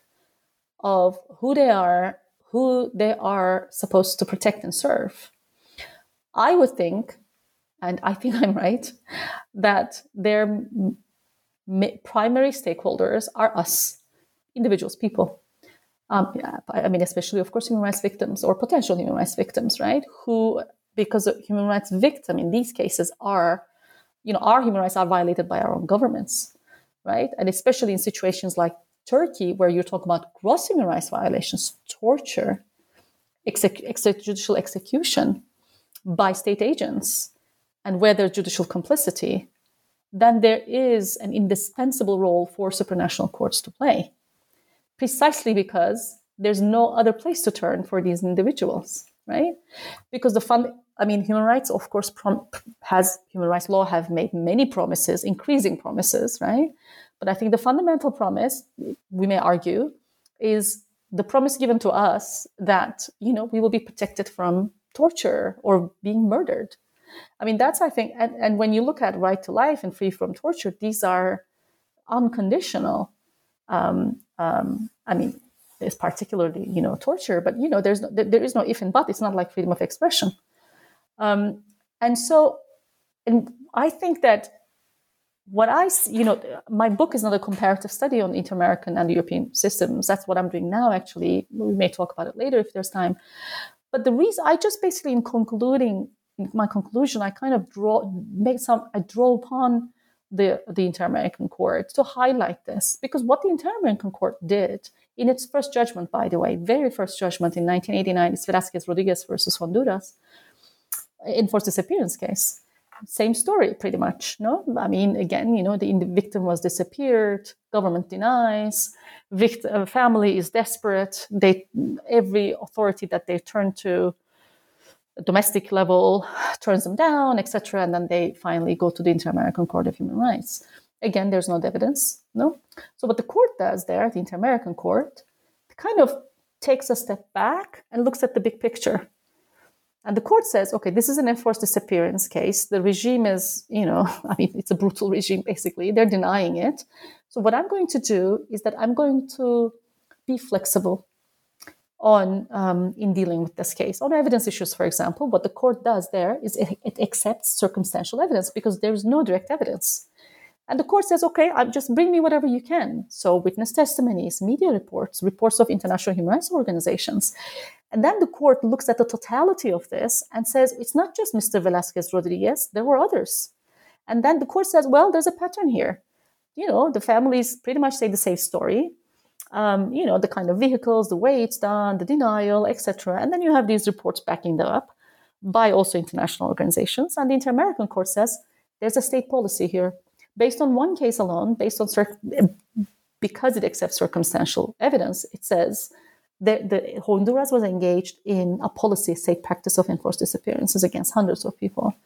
of who they are, who they are supposed to protect and serve. I would think, and I think [LAUGHS] I'm right, that their primary stakeholders are us, individuals, people. Um, I mean, especially, of course, human rights victims or potential human rights victims, right? Who, because human rights victim in these cases are, you know, our human rights are violated by our own governments, right? And especially in situations like Turkey, where you're talking about gross human rights violations, torture, exec- extrajudicial execution by state agents, and where there's judicial complicity, then there is an indispensable role for supranational courts to play precisely because there's no other place to turn for these individuals, right? Because the fund, I mean, human rights, of course, prom- has human rights law have made many promises, increasing promises, right? But I think the fundamental promise, we may argue, is the promise given to us that you know we will be protected from torture or being murdered. I mean, that's I think, and, and when you look at right to life and free from torture, these are unconditional um, um, I mean, there's particularly, you know, torture, but you know, there's no, there is no if and but. It's not like freedom of expression. Um, and so, and I think that what I, you know, my book is not a comparative study on inter-American and European systems. That's what I'm doing now. Actually, we may talk about it later if there's time. But the reason I just basically, in concluding in my conclusion, I kind of draw make some I draw upon the, the Inter-American Court to highlight this because what the Inter-American Court did in its first judgment, by the way, very first judgment in 1989 is Velasquez Rodriguez versus Honduras, enforced disappearance case. Same story, pretty much. No, I mean, again, you know, the, the victim was disappeared. Government denies. Victim, uh, family is desperate. They every authority that they turn to domestic level [SIGHS] turns them down, etc., and then they finally go to the Inter-American Court of Human Rights. Again, there's no evidence, no. So what the court does there, the Inter-American Court, kind of takes a step back and looks at the big picture. And the court says, okay, this is an enforced disappearance case. The regime is, you know, [LAUGHS] I mean, it's a brutal regime, basically. They're denying it. So, what I'm going to do is that I'm going to be flexible on um, in dealing with this case. On evidence issues, for example, what the court does there is it, it accepts circumstantial evidence because there is no direct evidence. And the court says, okay, i just bring me whatever you can. So witness testimonies, media reports, reports of international human rights organizations. And then the court looks at the totality of this and says, it's not just Mr. Velasquez Rodriguez, there were others. And then the court says, well, there's a pattern here. You know, the families pretty much say the same story um, you know, the kind of vehicles, the way it's done, the denial, etc. And then you have these reports backing them up by also international organizations. And the Inter-American Court says there's a state policy here based on one case alone, based on because it accepts circumstantial evidence. It says that the Honduras was engaged in a policy, state practice of enforced disappearances against hundreds of people.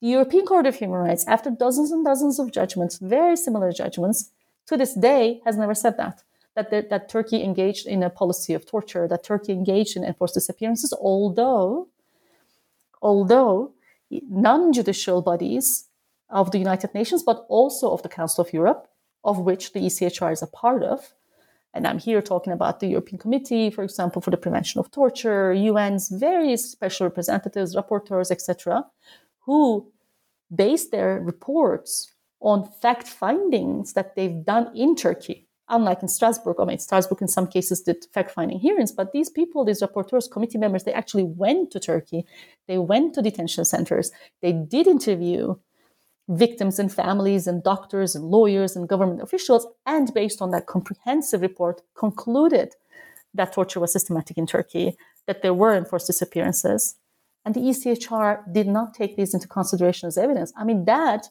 The European Court of Human Rights, after dozens and dozens of judgments, very similar judgments, to this day has never said that that, that Turkey engaged in a policy of torture, that Turkey engaged in enforced disappearances, although, although non-judicial bodies of the United Nations, but also of the Council of Europe, of which the ECHR is a part of, and I'm here talking about the European Committee, for example, for the prevention of torture, UN's various special representatives, rapporteurs, etc., who base their reports on fact findings that they've done in Turkey unlike in Strasbourg, I mean, Strasbourg in some cases did fact finding hearings, but these people, these rapporteurs, committee members, they actually went to Turkey. They went to detention centers. They did interview victims and families and doctors and lawyers and government officials. And based on that comprehensive report, concluded that torture was systematic in Turkey, that there were enforced disappearances. And the ECHR did not take these into consideration as evidence. I mean, that,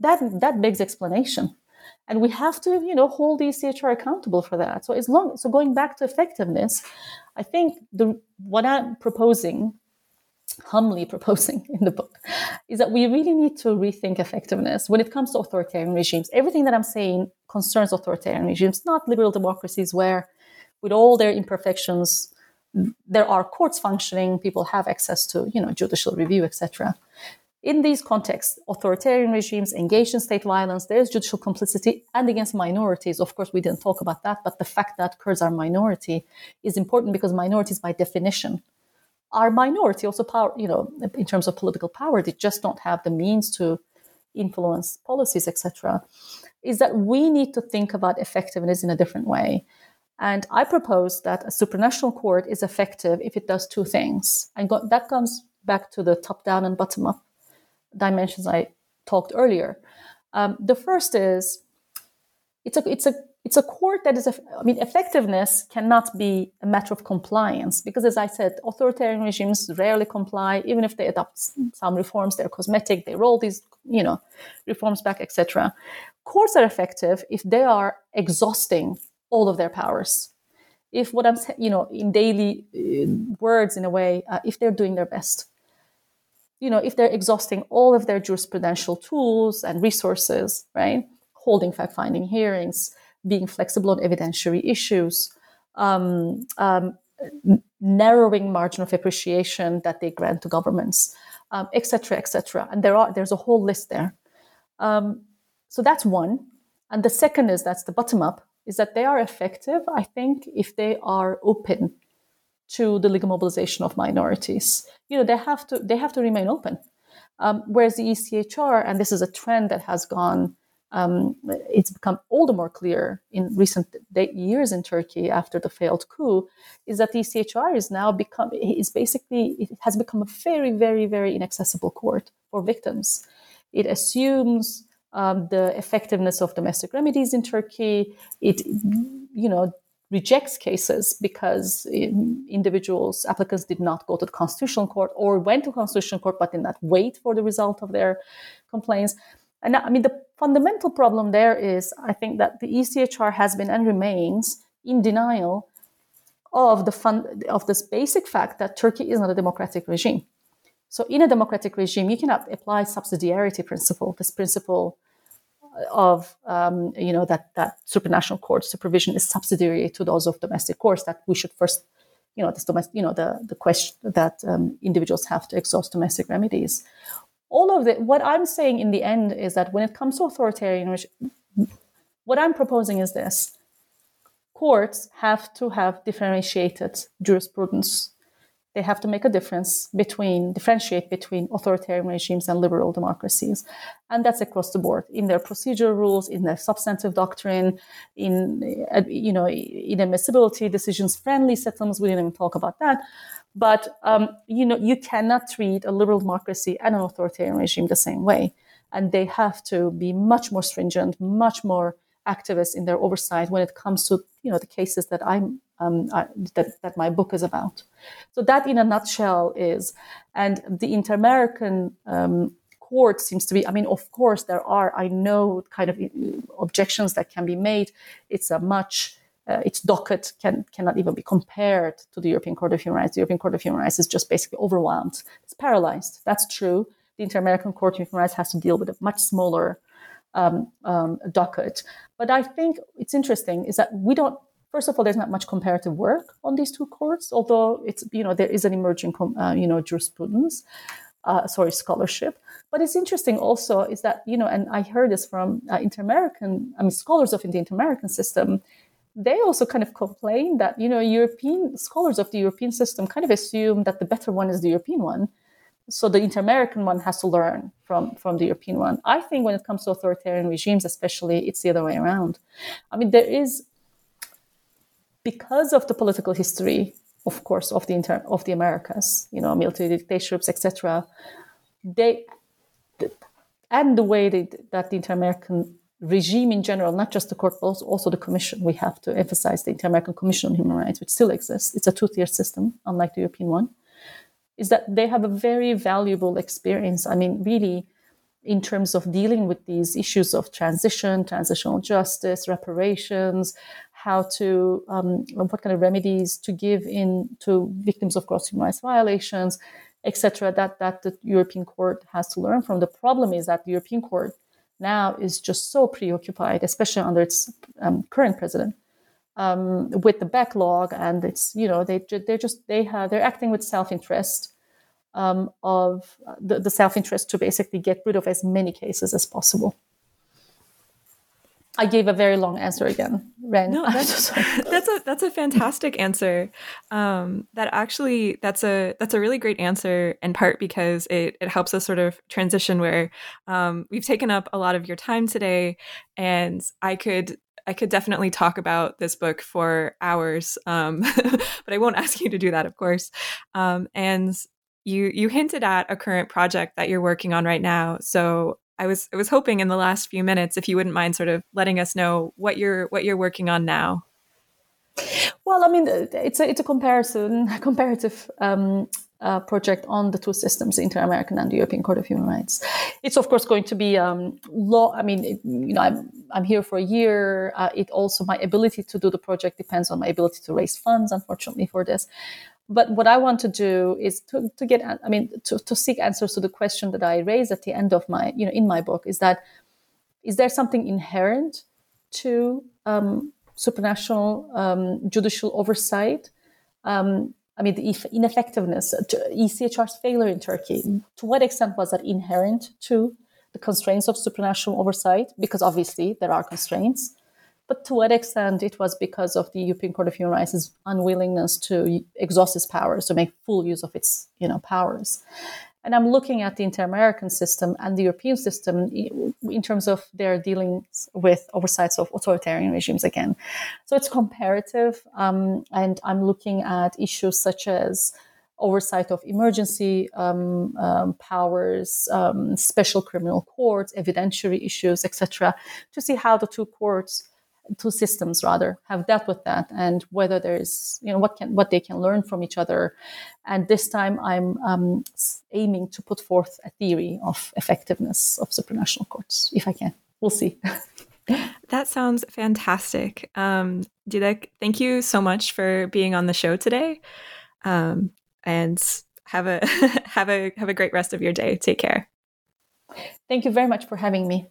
that, that begs explanation and we have to you know hold ECHR accountable for that so as long so going back to effectiveness i think the what i'm proposing humbly proposing [LAUGHS] in the book is that we really need to rethink effectiveness when it comes to authoritarian regimes everything that i'm saying concerns authoritarian regimes not liberal democracies where with all their imperfections there are courts functioning, people have access to, you know, judicial review, etc. In these contexts, authoritarian regimes engage in state violence, there's judicial complicity, and against minorities. Of course, we didn't talk about that, but the fact that Kurds are minority is important because minorities, by definition, are minority, also power, you know, in terms of political power, they just don't have the means to influence policies, etc. Is that we need to think about effectiveness in a different way. And I propose that a supranational court is effective if it does two things. And that comes back to the top down and bottom up dimensions I talked earlier. Um, the first is it's a it's a it's a court that is I mean effectiveness cannot be a matter of compliance because as I said authoritarian regimes rarely comply even if they adopt some reforms they're cosmetic they roll these you know reforms back etc. Courts are effective if they are exhausting all of their powers. If what I'm you know in daily uh, words in a way uh, if they're doing their best you know, if they're exhausting all of their jurisprudential tools and resources, right? Holding fact finding hearings, being flexible on evidentiary issues, um, um, narrowing margin of appreciation that they grant to governments, um, etc. Et and there are there's a whole list there. Um, so that's one, and the second is that's the bottom up is that they are effective. I think if they are open to the legal mobilization of minorities. You know, they have to they have to remain open. Um, whereas the ECHR, and this is a trend that has gone, um, it's become all the more clear in recent years in Turkey after the failed coup, is that the ECHR is now become is basically it has become a very very very inaccessible court for victims. It assumes um, the effectiveness of domestic remedies in Turkey. It you know rejects cases because um, individuals, applicants did not go to the constitutional court or went to constitutional court but did not wait for the result of their complaints. And I mean, the fundamental problem there is I think that the ECHR has been and remains in denial of the fun, of this basic fact that Turkey is not a democratic regime. So in a democratic regime, you cannot apply subsidiarity principle, this principle of um, you know that that supranational court supervision is subsidiary to those of domestic courts that we should first you know this domestic you know the the question that um, individuals have to exhaust domestic remedies. All of the what i'm saying in the end is that when it comes to authoritarian what i'm proposing is this. Courts have to have differentiated jurisprudence they have to make a difference between differentiate between authoritarian regimes and liberal democracies. And that's across the board in their procedural rules in their substantive doctrine in uh, you know in admissibility decisions friendly settlements we didn't even talk about that. But um, you know you cannot treat a liberal democracy and an authoritarian regime the same way. And they have to be much more stringent much more activist in their oversight when it comes to you know the cases that i'm um, uh, that, that my book is about. So that, in a nutshell, is and the Inter-American um, court seems to be. I mean, of course, there are. I know kind of uh, objections that can be made. It's a much uh, its docket can cannot even be compared to the European Court of Human Rights. The European Court of Human Rights is just basically overwhelmed. It's paralyzed. That's true. The Inter-American Court of Human Rights has to deal with a much smaller um, um, docket. But I think it's interesting is that we don't First of all, there's not much comparative work on these two courts, although it's you know there is an emerging uh, you know jurisprudence, uh, sorry scholarship. But it's interesting also is that you know, and I heard this from uh, inter-American, I mean scholars of the inter-American system. They also kind of complain that you know European scholars of the European system kind of assume that the better one is the European one, so the inter-American one has to learn from from the European one. I think when it comes to authoritarian regimes, especially, it's the other way around. I mean, there is because of the political history, of course, of the inter- of the Americas, you know, military dictatorships, etc. They and the way they, that the inter-American regime in general, not just the court, but also the commission. We have to emphasize the Inter-American Commission on Human Rights, which still exists. It's a two-tier system, unlike the European one. Is that they have a very valuable experience. I mean, really, in terms of dealing with these issues of transition, transitional justice, reparations, how to um, what kind of remedies to give in to victims of gross human rights violations, etc. That that the European Court has to learn from. The problem is that the European Court now is just so preoccupied, especially under its um, current president, um, with the backlog, and it's you know they they're just they have they're acting with self interest um, of uh, the, the self interest to basically get rid of as many cases as possible. I gave a very long answer again, Ren. No, [LAUGHS] that's, [LAUGHS] that's a that's a fantastic answer. Um, that actually that's a that's a really great answer in part because it it helps us sort of transition where um, we've taken up a lot of your time today, and I could I could definitely talk about this book for hours, um, [LAUGHS] but I won't ask you to do that, of course. Um, and you you hinted at a current project that you're working on right now, so I was I was hoping in the last few minutes if you wouldn't mind sort of letting us know what you're what you're working on now. Well, I mean, it's a it's a comparison [LAUGHS] comparative um, uh, project on the two systems, the Inter-American and the European Court of Human Rights. It's of course going to be um, law. I mean, it, you know, I'm I'm here for a year. Uh, it also my ability to do the project depends on my ability to raise funds. Unfortunately, for this, but what I want to do is to, to get, I mean, to, to seek answers to the question that I raised at the end of my, you know, in my book is that, is there something inherent to um, supranational um, judicial oversight? Um, I mean, the ineffectiveness, ECHR's failure in Turkey, to what extent was that inherent to the constraints of supranational oversight? Because obviously there are constraints. But to what extent it was because of the European Court of Human Rights' unwillingness to exhaust its powers, to make full use of its you know, powers. And I'm looking at the inter-American system and the European system in terms of their dealings with oversights of authoritarian regimes again. So it's comparative, um, and I'm looking at issues such as oversight of emergency um, um, powers, um, special criminal courts, evidentiary issues, etc., to see how the two courts two systems rather have dealt with that and whether there's you know what can what they can learn from each other. And this time i'm um, aiming to put forth a theory of effectiveness of supranational courts if i can. We'll see. [LAUGHS] That sounds fantastic. Um, Dilek, thank you so much for being on the show today. Um, and have a [LAUGHS] have a have a great rest of your day. Take care. Thank you very much for having me